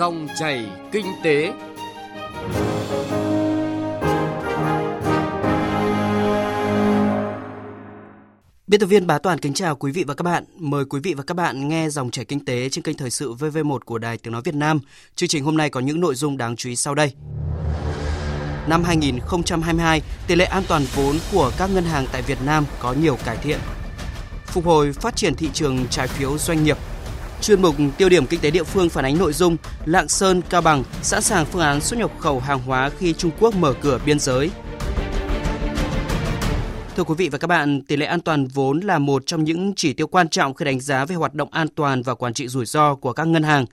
Dòng chảy kinh tế. Biên tập viên Bá Toàn kính chào quý vị và các bạn. Mời quý vị và các bạn nghe dòng chảy kinh tế trên kênh thời sự VV1 của Đài Tiếng nói Việt Nam. Chương trình hôm nay có những nội dung đáng chú ý sau đây. Năm 2022, tỷ lệ an toàn vốn của các ngân hàng tại Việt Nam có nhiều cải thiện. Phục hồi phát triển thị trường trái phiếu doanh nghiệp. Chuyên mục tiêu điểm kinh tế địa phương phản ánh nội dung Lạng Sơn, Cao Bằng sẵn sàng phương án xuất nhập khẩu hàng hóa khi Trung Quốc mở cửa biên giới. Thưa quý vị và các bạn, tỷ lệ an toàn vốn là một trong những chỉ tiêu quan trọng khi đánh giá về hoạt động an toàn và quản trị rủi ro của các ngân hàng.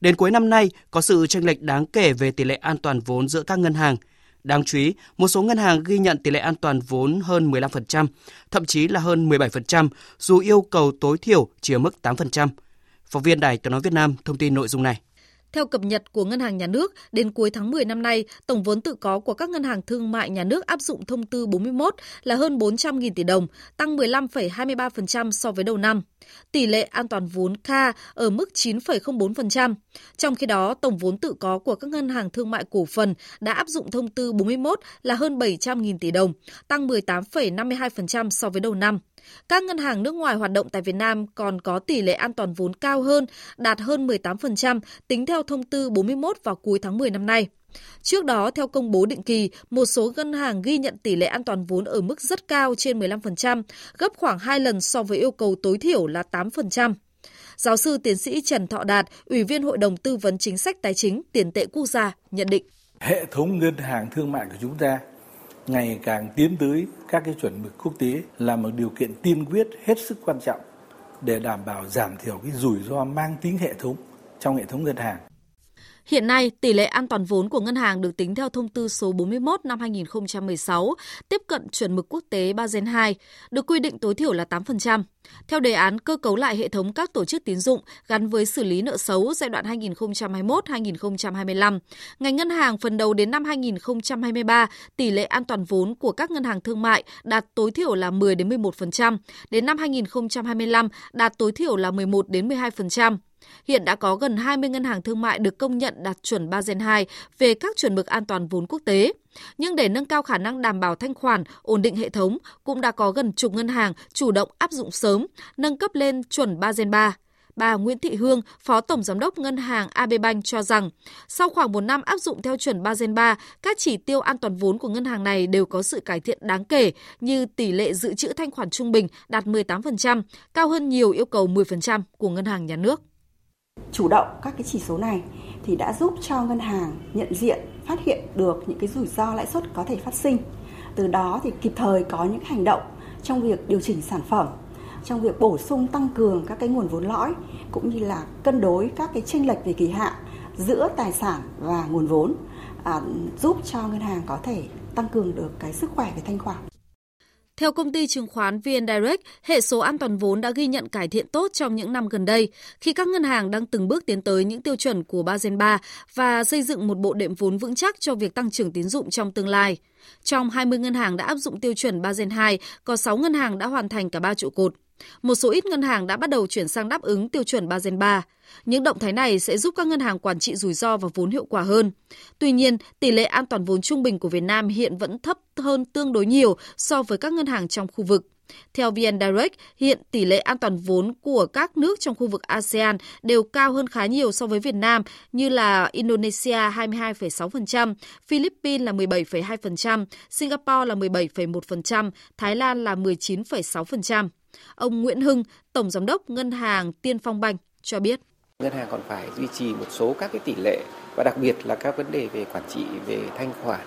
Đến cuối năm nay, có sự chênh lệch đáng kể về tỷ lệ an toàn vốn giữa các ngân hàng. Đáng chú ý, một số ngân hàng ghi nhận tỷ lệ an toàn vốn hơn 15%, thậm chí là hơn 17%, dù yêu cầu tối thiểu chỉ ở mức 8%. Phóng viên Đài Tiếng Nói Việt Nam thông tin nội dung này. Theo cập nhật của Ngân hàng Nhà nước, đến cuối tháng 10 năm nay, tổng vốn tự có của các ngân hàng thương mại nhà nước áp dụng thông tư 41 là hơn 400.000 tỷ đồng, tăng 15,23% so với đầu năm. Tỷ lệ an toàn vốn K ở mức 9,04%. Trong khi đó, tổng vốn tự có của các ngân hàng thương mại cổ phần đã áp dụng thông tư 41 là hơn 700.000 tỷ đồng, tăng 18,52% so với đầu năm. Các ngân hàng nước ngoài hoạt động tại Việt Nam còn có tỷ lệ an toàn vốn cao hơn, đạt hơn 18% tính theo thông tư 41 vào cuối tháng 10 năm nay. Trước đó, theo công bố định kỳ, một số ngân hàng ghi nhận tỷ lệ an toàn vốn ở mức rất cao trên 15%, gấp khoảng 2 lần so với yêu cầu tối thiểu là 8%. Giáo sư tiến sĩ Trần Thọ Đạt, Ủy viên Hội đồng Tư vấn Chính sách Tài chính Tiền tệ Quốc gia, nhận định. Hệ thống ngân hàng thương mại của chúng ta ngày càng tiến tới các cái chuẩn mực quốc tế là một điều kiện tiên quyết hết sức quan trọng để đảm bảo giảm thiểu cái rủi ro mang tính hệ thống trong hệ thống ngân hàng. Hiện nay, tỷ lệ an toàn vốn của ngân hàng được tính theo thông tư số 41 năm 2016, tiếp cận chuẩn mực quốc tế Basel II, được quy định tối thiểu là 8%. Theo đề án cơ cấu lại hệ thống các tổ chức tín dụng gắn với xử lý nợ xấu giai đoạn 2021-2025, ngành ngân hàng phần đầu đến năm 2023, tỷ lệ an toàn vốn của các ngân hàng thương mại đạt tối thiểu là 10 đến 11%, đến năm 2025 đạt tối thiểu là 11 đến 12%. Hiện đã có gần 20 ngân hàng thương mại được công nhận đạt chuẩn Basel 2 về các chuẩn mực an toàn vốn quốc tế. Nhưng để nâng cao khả năng đảm bảo thanh khoản, ổn định hệ thống, cũng đã có gần chục ngân hàng chủ động áp dụng sớm, nâng cấp lên chuẩn Basel 3 Bà Nguyễn Thị Hương, Phó Tổng Giám đốc Ngân hàng AB Bank cho rằng, sau khoảng một năm áp dụng theo chuẩn Basel 3, các chỉ tiêu an toàn vốn của ngân hàng này đều có sự cải thiện đáng kể như tỷ lệ dự trữ thanh khoản trung bình đạt 18%, cao hơn nhiều yêu cầu 10% của ngân hàng nhà nước. Chủ động các cái chỉ số này thì đã giúp cho ngân hàng nhận diện, phát hiện được những cái rủi ro lãi suất có thể phát sinh. Từ đó thì kịp thời có những hành động trong việc điều chỉnh sản phẩm, trong việc bổ sung tăng cường các cái nguồn vốn lõi cũng như là cân đối các cái chênh lệch về kỳ hạn giữa tài sản và nguồn vốn à, giúp cho ngân hàng có thể tăng cường được cái sức khỏe về thanh khoản. Theo công ty chứng khoán VN Direct, hệ số an toàn vốn đã ghi nhận cải thiện tốt trong những năm gần đây, khi các ngân hàng đang từng bước tiến tới những tiêu chuẩn của Basel III và xây dựng một bộ đệm vốn vững chắc cho việc tăng trưởng tín dụng trong tương lai. Trong 20 ngân hàng đã áp dụng tiêu chuẩn Basel II, có 6 ngân hàng đã hoàn thành cả ba trụ cột. Một số ít ngân hàng đã bắt đầu chuyển sang đáp ứng tiêu chuẩn Basel III. Những động thái này sẽ giúp các ngân hàng quản trị rủi ro và vốn hiệu quả hơn. Tuy nhiên, tỷ lệ an toàn vốn trung bình của Việt Nam hiện vẫn thấp hơn tương đối nhiều so với các ngân hàng trong khu vực. Theo VN Direct, hiện tỷ lệ an toàn vốn của các nước trong khu vực ASEAN đều cao hơn khá nhiều so với Việt Nam như là Indonesia 22,6%, Philippines là 17,2%, Singapore là 17,1%, Thái Lan là 19,6%. Ông Nguyễn Hưng, Tổng Giám đốc Ngân hàng Tiên Phong Banh cho biết. Ngân hàng còn phải duy trì một số các cái tỷ lệ và đặc biệt là các vấn đề về quản trị về thanh khoản,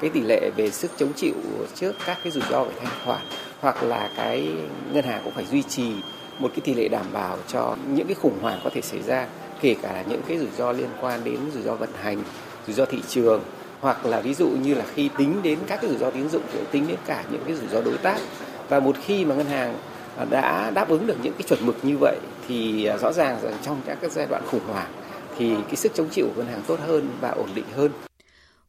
cái tỷ lệ về sức chống chịu trước các cái rủi ro về thanh khoản hoặc là cái ngân hàng cũng phải duy trì một cái tỷ lệ đảm bảo cho những cái khủng hoảng có thể xảy ra kể cả là những cái rủi ro liên quan đến rủi ro vận hành, rủi ro thị trường hoặc là ví dụ như là khi tính đến các cái rủi ro tín dụng thì tính đến cả những cái rủi ro đối tác và một khi mà ngân hàng đã đáp ứng được những cái chuẩn mực như vậy thì à, rõ ràng rằng trong các cái giai đoạn khủng hoảng thì cái sức chống chịu của ngân hàng tốt hơn và ổn định hơn.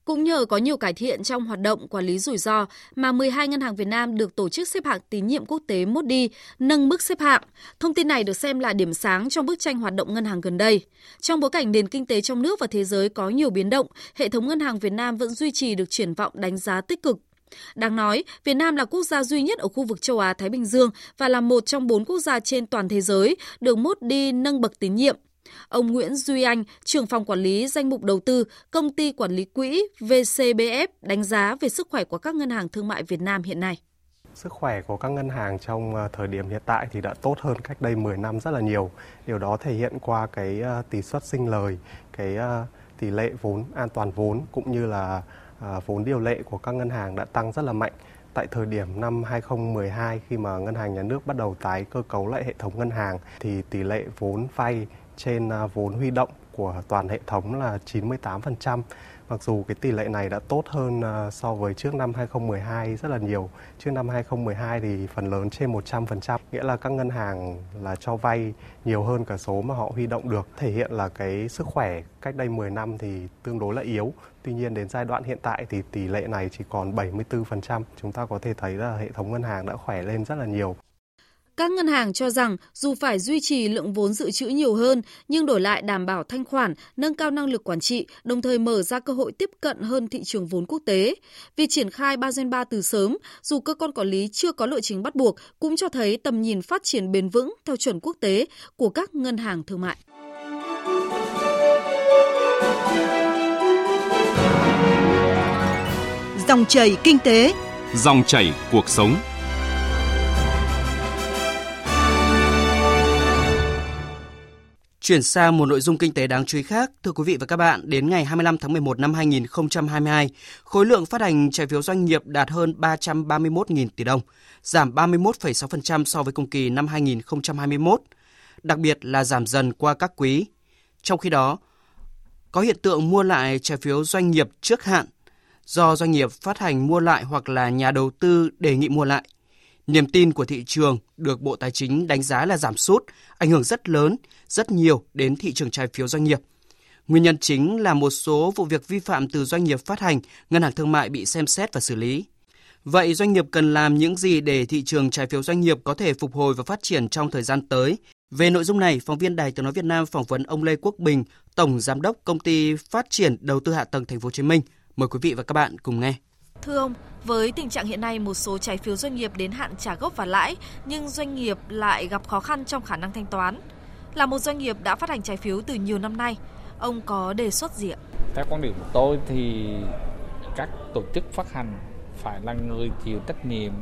Cũng nhờ có nhiều cải thiện trong hoạt động quản lý rủi ro mà 12 ngân hàng Việt Nam được tổ chức xếp hạng tín nhiệm quốc tế Moody nâng mức xếp hạng. Thông tin này được xem là điểm sáng trong bức tranh hoạt động ngân hàng gần đây. Trong bối cảnh nền kinh tế trong nước và thế giới có nhiều biến động, hệ thống ngân hàng Việt Nam vẫn duy trì được triển vọng đánh giá tích cực Đáng nói, Việt Nam là quốc gia duy nhất ở khu vực châu Á Thái Bình Dương và là một trong bốn quốc gia trên toàn thế giới được mốt đi nâng bậc tín nhiệm. Ông Nguyễn Duy Anh, trưởng phòng quản lý danh mục đầu tư, công ty quản lý quỹ VCBF đánh giá về sức khỏe của các ngân hàng thương mại Việt Nam hiện nay. Sức khỏe của các ngân hàng trong ờ, thời điểm hiện tại thì đã tốt hơn cách đây 10 năm rất là nhiều. Điều đó thể hiện qua cái ờ, tỷ suất sinh lời, cái ờ, tỷ lệ vốn an toàn vốn cũng như là À, vốn điều lệ của các ngân hàng đã tăng rất là mạnh. Tại thời điểm năm 2012 khi mà ngân hàng nhà nước bắt đầu tái cơ cấu lại hệ thống ngân hàng, thì tỷ lệ vốn vay trên à, vốn huy động của toàn hệ thống là 98%. Mặc dù cái tỷ lệ này đã tốt hơn à, so với trước năm 2012 rất là nhiều. Trước năm 2012 thì phần lớn trên 100%, nghĩa là các ngân hàng là cho vay nhiều hơn cả số mà họ huy động được. Thể hiện là cái sức khỏe cách đây 10 năm thì tương đối là yếu. Tuy nhiên đến giai đoạn hiện tại thì tỷ lệ này chỉ còn 74%. Chúng ta có thể thấy là hệ thống ngân hàng đã khỏe lên rất là nhiều. Các ngân hàng cho rằng dù phải duy trì lượng vốn dự trữ nhiều hơn nhưng đổi lại đảm bảo thanh khoản, nâng cao năng lực quản trị, đồng thời mở ra cơ hội tiếp cận hơn thị trường vốn quốc tế. Việc triển khai Basel 3 từ sớm, dù cơ quan quản lý chưa có lộ trình bắt buộc, cũng cho thấy tầm nhìn phát triển bền vững theo chuẩn quốc tế của các ngân hàng thương mại. Dòng chảy kinh tế, dòng chảy cuộc sống. Chuyển sang một nội dung kinh tế đáng chú ý khác, thưa quý vị và các bạn, đến ngày 25 tháng 11 năm 2022, khối lượng phát hành trái phiếu doanh nghiệp đạt hơn 331.000 tỷ đồng, giảm 31,6% so với cùng kỳ năm 2021, đặc biệt là giảm dần qua các quý. Trong khi đó, có hiện tượng mua lại trái phiếu doanh nghiệp trước hạn do doanh nghiệp phát hành mua lại hoặc là nhà đầu tư đề nghị mua lại. Niềm tin của thị trường được Bộ Tài chính đánh giá là giảm sút, ảnh hưởng rất lớn, rất nhiều đến thị trường trái phiếu doanh nghiệp. Nguyên nhân chính là một số vụ việc vi phạm từ doanh nghiệp phát hành, ngân hàng thương mại bị xem xét và xử lý. Vậy doanh nghiệp cần làm những gì để thị trường trái phiếu doanh nghiệp có thể phục hồi và phát triển trong thời gian tới? Về nội dung này, phóng viên Đài Tiếng nói Việt Nam phỏng vấn ông Lê Quốc Bình, tổng giám đốc công ty phát triển đầu tư hạ tầng Thành phố Hồ Chí Minh. Mời quý vị và các bạn cùng nghe. Thưa ông, với tình trạng hiện nay một số trái phiếu doanh nghiệp đến hạn trả gốc và lãi nhưng doanh nghiệp lại gặp khó khăn trong khả năng thanh toán. Là một doanh nghiệp đã phát hành trái phiếu từ nhiều năm nay, ông có đề xuất gì ạ? Theo quan điểm của tôi thì các tổ chức phát hành phải là người chịu trách nhiệm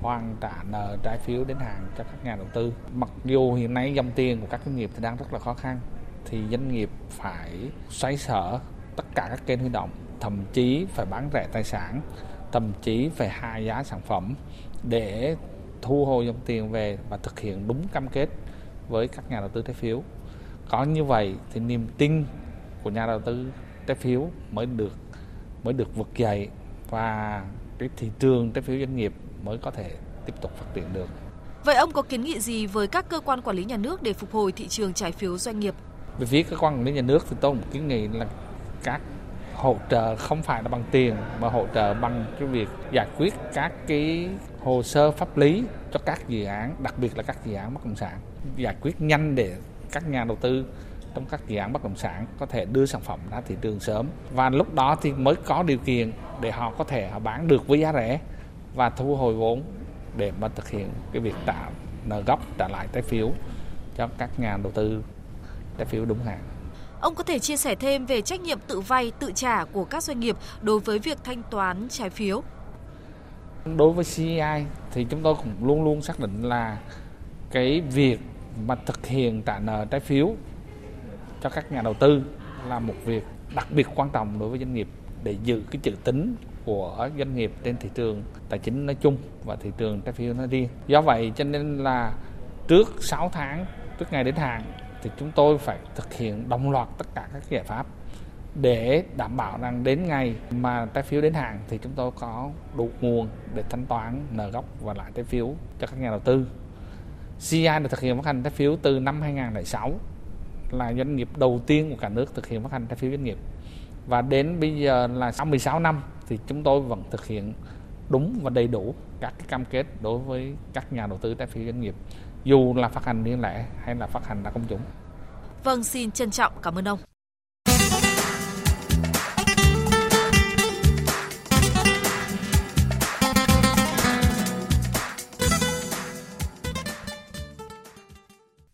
hoàn trả nợ trái phiếu đến hạn cho các nhà đầu tư. Mặc dù hiện nay dòng tiền của các doanh nghiệp thì đang rất là khó khăn thì doanh nghiệp phải xoay sở tất cả các kênh huy động thậm chí phải bán rẻ tài sản thậm chí phải hạ giá sản phẩm để thu hồi dòng tiền về và thực hiện đúng cam kết với các nhà đầu tư trái phiếu có như vậy thì niềm tin của nhà đầu tư trái phiếu mới được mới được vực dậy và cái thị trường trái phiếu doanh nghiệp mới có thể tiếp tục phát triển được. Vậy ông có kiến nghị gì với các cơ quan quản lý nhà nước để phục hồi thị trường trái phiếu doanh nghiệp? Về phía cơ quan quản lý nhà nước thì tôi cũng kiến nghị là các hỗ trợ không phải là bằng tiền mà hỗ trợ bằng cái việc giải quyết các cái hồ sơ pháp lý cho các dự án, đặc biệt là các dự án bất động sản, giải quyết nhanh để các nhà đầu tư trong các dự án bất động sản có thể đưa sản phẩm ra thị trường sớm và lúc đó thì mới có điều kiện để họ có thể họ bán được với giá rẻ và thu hồi vốn để mà thực hiện cái việc trả nợ gốc trả lại trái phiếu cho các nhà đầu tư trái phiếu đúng hạn. Ông có thể chia sẻ thêm về trách nhiệm tự vay, tự trả của các doanh nghiệp đối với việc thanh toán trái phiếu? Đối với CEI thì chúng tôi cũng luôn luôn xác định là cái việc mà thực hiện trả nợ trái phiếu cho các nhà đầu tư là một việc đặc biệt quan trọng đối với doanh nghiệp để giữ cái chữ tính của doanh nghiệp trên thị trường tài chính nói chung và thị trường trái phiếu nói riêng. Do vậy cho nên là trước 6 tháng trước ngày đến hạn thì chúng tôi phải thực hiện đồng loạt tất cả các giải pháp để đảm bảo rằng đến ngày mà trái phiếu đến hạn thì chúng tôi có đủ nguồn để thanh toán nợ gốc và lãi trái phiếu cho các nhà đầu tư. CI được thực hiện phát hành trái phiếu từ năm 2006 là doanh nghiệp đầu tiên của cả nước thực hiện phát hành trái phiếu doanh nghiệp và đến bây giờ là sau 16 năm thì chúng tôi vẫn thực hiện đúng và đầy đủ các cái cam kết đối với các nhà đầu tư trái phiếu doanh nghiệp dù là phát hành riêng lẻ hay là phát hành ra công chúng. Vâng, xin trân trọng cảm ơn ông.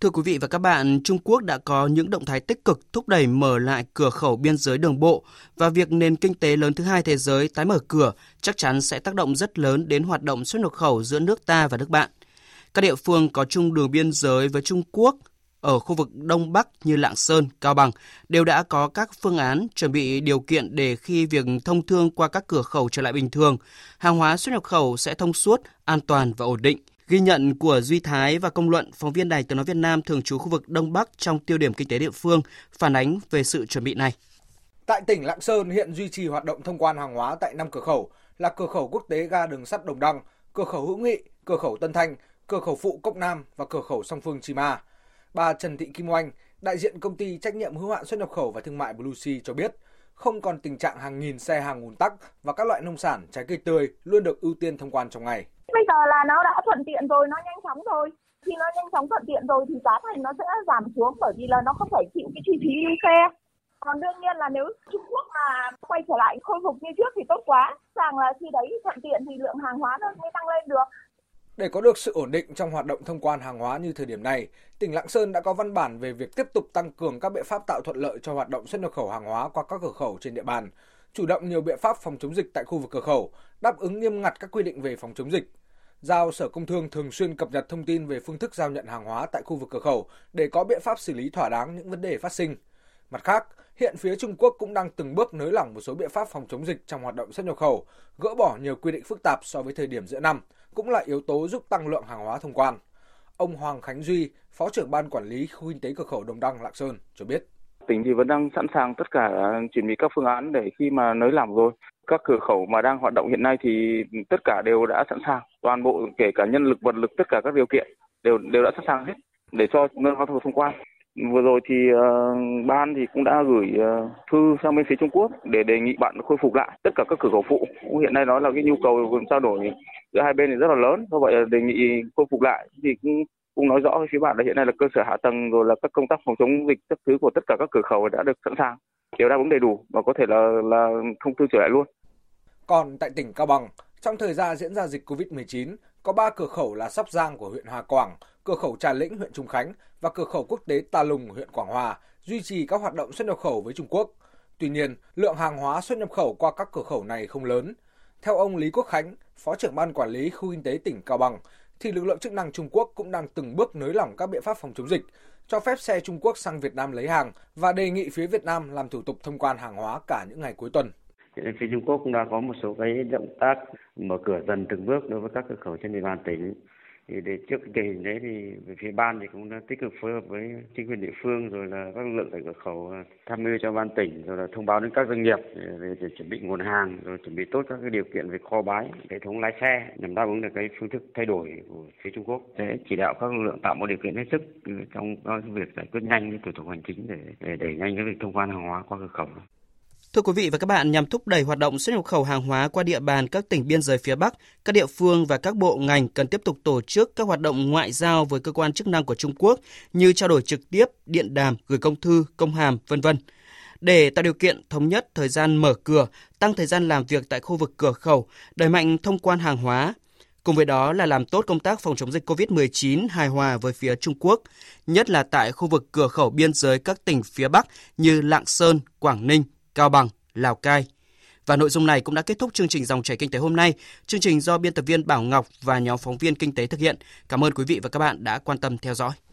Thưa quý vị và các bạn, Trung Quốc đã có những động thái tích cực thúc đẩy mở lại cửa khẩu biên giới đường bộ và việc nền kinh tế lớn thứ hai thế giới tái mở cửa chắc chắn sẽ tác động rất lớn đến hoạt động xuất nhập khẩu giữa nước ta và nước bạn. Các địa phương có chung đường biên giới với Trung Quốc ở khu vực Đông Bắc như Lạng Sơn, Cao Bằng đều đã có các phương án chuẩn bị điều kiện để khi việc thông thương qua các cửa khẩu trở lại bình thường, hàng hóa xuất nhập khẩu sẽ thông suốt, an toàn và ổn định. Ghi nhận của Duy Thái và công luận phóng viên Đài Tiếng nói Việt Nam thường trú khu vực Đông Bắc trong tiêu điểm kinh tế địa phương phản ánh về sự chuẩn bị này. Tại tỉnh Lạng Sơn hiện duy trì hoạt động thông quan hàng hóa tại năm cửa khẩu là cửa khẩu quốc tế ga đường sắt Đồng Đăng, cửa khẩu Hữu Nghị, cửa khẩu Tân Thanh, cửa khẩu phụ Cốc Nam và cửa khẩu song phương Chi Ma. Bà Trần Thị Kim Oanh, đại diện công ty trách nhiệm hữu hạn xuất nhập khẩu và thương mại Blue Sea cho biết, không còn tình trạng hàng nghìn xe hàng ùn tắc và các loại nông sản, trái cây tươi luôn được ưu tiên thông quan trong ngày. Bây giờ là nó đã thuận tiện rồi, nó nhanh chóng rồi. Khi nó nhanh chóng thuận tiện rồi thì giá thành nó sẽ giảm xuống bởi vì là nó không phải chịu cái chi phí lưu xe. Còn đương nhiên là nếu Trung Quốc mà quay trở lại khôi phục như trước thì tốt quá. Rằng là khi đấy thuận tiện thì lượng hàng hóa nó mới tăng lên được. Để có được sự ổn định trong hoạt động thông quan hàng hóa như thời điểm này, tỉnh Lạng Sơn đã có văn bản về việc tiếp tục tăng cường các biện pháp tạo thuận lợi cho hoạt động xuất nhập khẩu hàng hóa qua các cửa khẩu trên địa bàn, chủ động nhiều biện pháp phòng chống dịch tại khu vực cửa khẩu, đáp ứng nghiêm ngặt các quy định về phòng chống dịch. Giao Sở Công Thương thường xuyên cập nhật thông tin về phương thức giao nhận hàng hóa tại khu vực cửa khẩu để có biện pháp xử lý thỏa đáng những vấn đề phát sinh. Mặt khác, hiện phía Trung Quốc cũng đang từng bước nới lỏng một số biện pháp phòng chống dịch trong hoạt động xuất nhập khẩu, gỡ bỏ nhiều quy định phức tạp so với thời điểm giữa năm, cũng là yếu tố giúp tăng lượng hàng hóa thông quan. Ông Hoàng Khánh Duy, Phó trưởng ban quản lý khu kinh tế cửa khẩu Đồng Đăng Lạng Sơn cho biết. Tỉnh thì vẫn đang sẵn sàng tất cả chuẩn bị các phương án để khi mà nới lỏng rồi. Các cửa khẩu mà đang hoạt động hiện nay thì tất cả đều đã sẵn sàng. Toàn bộ kể cả nhân lực, vật lực, tất cả các điều kiện đều đều đã sẵn sàng hết để cho ngân hàng thông quan. Vừa rồi thì uh, ban thì cũng đã gửi uh, thư sang bên phía Trung Quốc để đề nghị bạn khôi phục lại tất cả các cửa khẩu phụ. Hiện nay đó là cái nhu cầu trao đổi giữa hai bên thì rất là lớn, do vậy là đề nghị khôi phục lại thì cũng cũng nói rõ với phía bạn là hiện nay là cơ sở hạ tầng rồi là các công tác phòng chống dịch các thứ của tất cả các cửa khẩu đã được sẵn sàng đều đáp ứng đầy đủ và có thể là là thông tư trở lại luôn. Còn tại tỉnh Cao Bằng, trong thời gian diễn ra dịch Covid-19, có 3 cửa khẩu là Sóc Giang của huyện Hà Quảng, cửa khẩu Trà Lĩnh huyện Trung Khánh và cửa khẩu quốc tế Tà Lùng huyện Quảng Hòa duy trì các hoạt động xuất nhập khẩu với Trung Quốc. Tuy nhiên, lượng hàng hóa xuất nhập khẩu qua các cửa khẩu này không lớn. Theo ông Lý Quốc Khánh, Phó trưởng ban quản lý khu kinh tế tỉnh Cao Bằng, thì lực lượng chức năng Trung Quốc cũng đang từng bước nới lỏng các biện pháp phòng chống dịch, cho phép xe Trung Quốc sang Việt Nam lấy hàng và đề nghị phía Việt Nam làm thủ tục thông quan hàng hóa cả những ngày cuối tuần. Phía Trung Quốc cũng đã có một số cái động tác mở cửa dần từng bước đối với các cửa khẩu trên địa bàn tỉnh thì để trước tình hình đấy thì về phía ban thì cũng đã tích cực phối hợp với chính quyền địa phương rồi là các lực lượng tại cửa khẩu à, tham mưu cho ban tỉnh rồi là thông báo đến các doanh nghiệp về để chuẩn bị nguồn hàng rồi chuẩn bị tốt các cái điều kiện về kho bái, hệ thống lái xe nhằm đáp ứng được cái phương thức thay đổi của phía Trung Quốc để chỉ đạo các lực lượng tạo một điều kiện hết sức trong các việc giải quyết nhanh cái thủ tục hành chính để để đẩy nhanh cái việc thông quan hàng hóa qua cửa khẩu. Thưa quý vị và các bạn, nhằm thúc đẩy hoạt động xuất nhập khẩu hàng hóa qua địa bàn các tỉnh biên giới phía Bắc, các địa phương và các bộ ngành cần tiếp tục tổ chức các hoạt động ngoại giao với cơ quan chức năng của Trung Quốc như trao đổi trực tiếp, điện đàm, gửi công thư, công hàm, vân vân để tạo điều kiện thống nhất thời gian mở cửa, tăng thời gian làm việc tại khu vực cửa khẩu, đẩy mạnh thông quan hàng hóa. Cùng với đó là làm tốt công tác phòng chống dịch COVID-19 hài hòa với phía Trung Quốc, nhất là tại khu vực cửa khẩu biên giới các tỉnh phía Bắc như Lạng Sơn, Quảng Ninh, Cao Bằng, Lào Cai. Và nội dung này cũng đã kết thúc chương trình Dòng chảy kinh tế hôm nay. Chương trình do biên tập viên Bảo Ngọc và nhóm phóng viên kinh tế thực hiện. Cảm ơn quý vị và các bạn đã quan tâm theo dõi.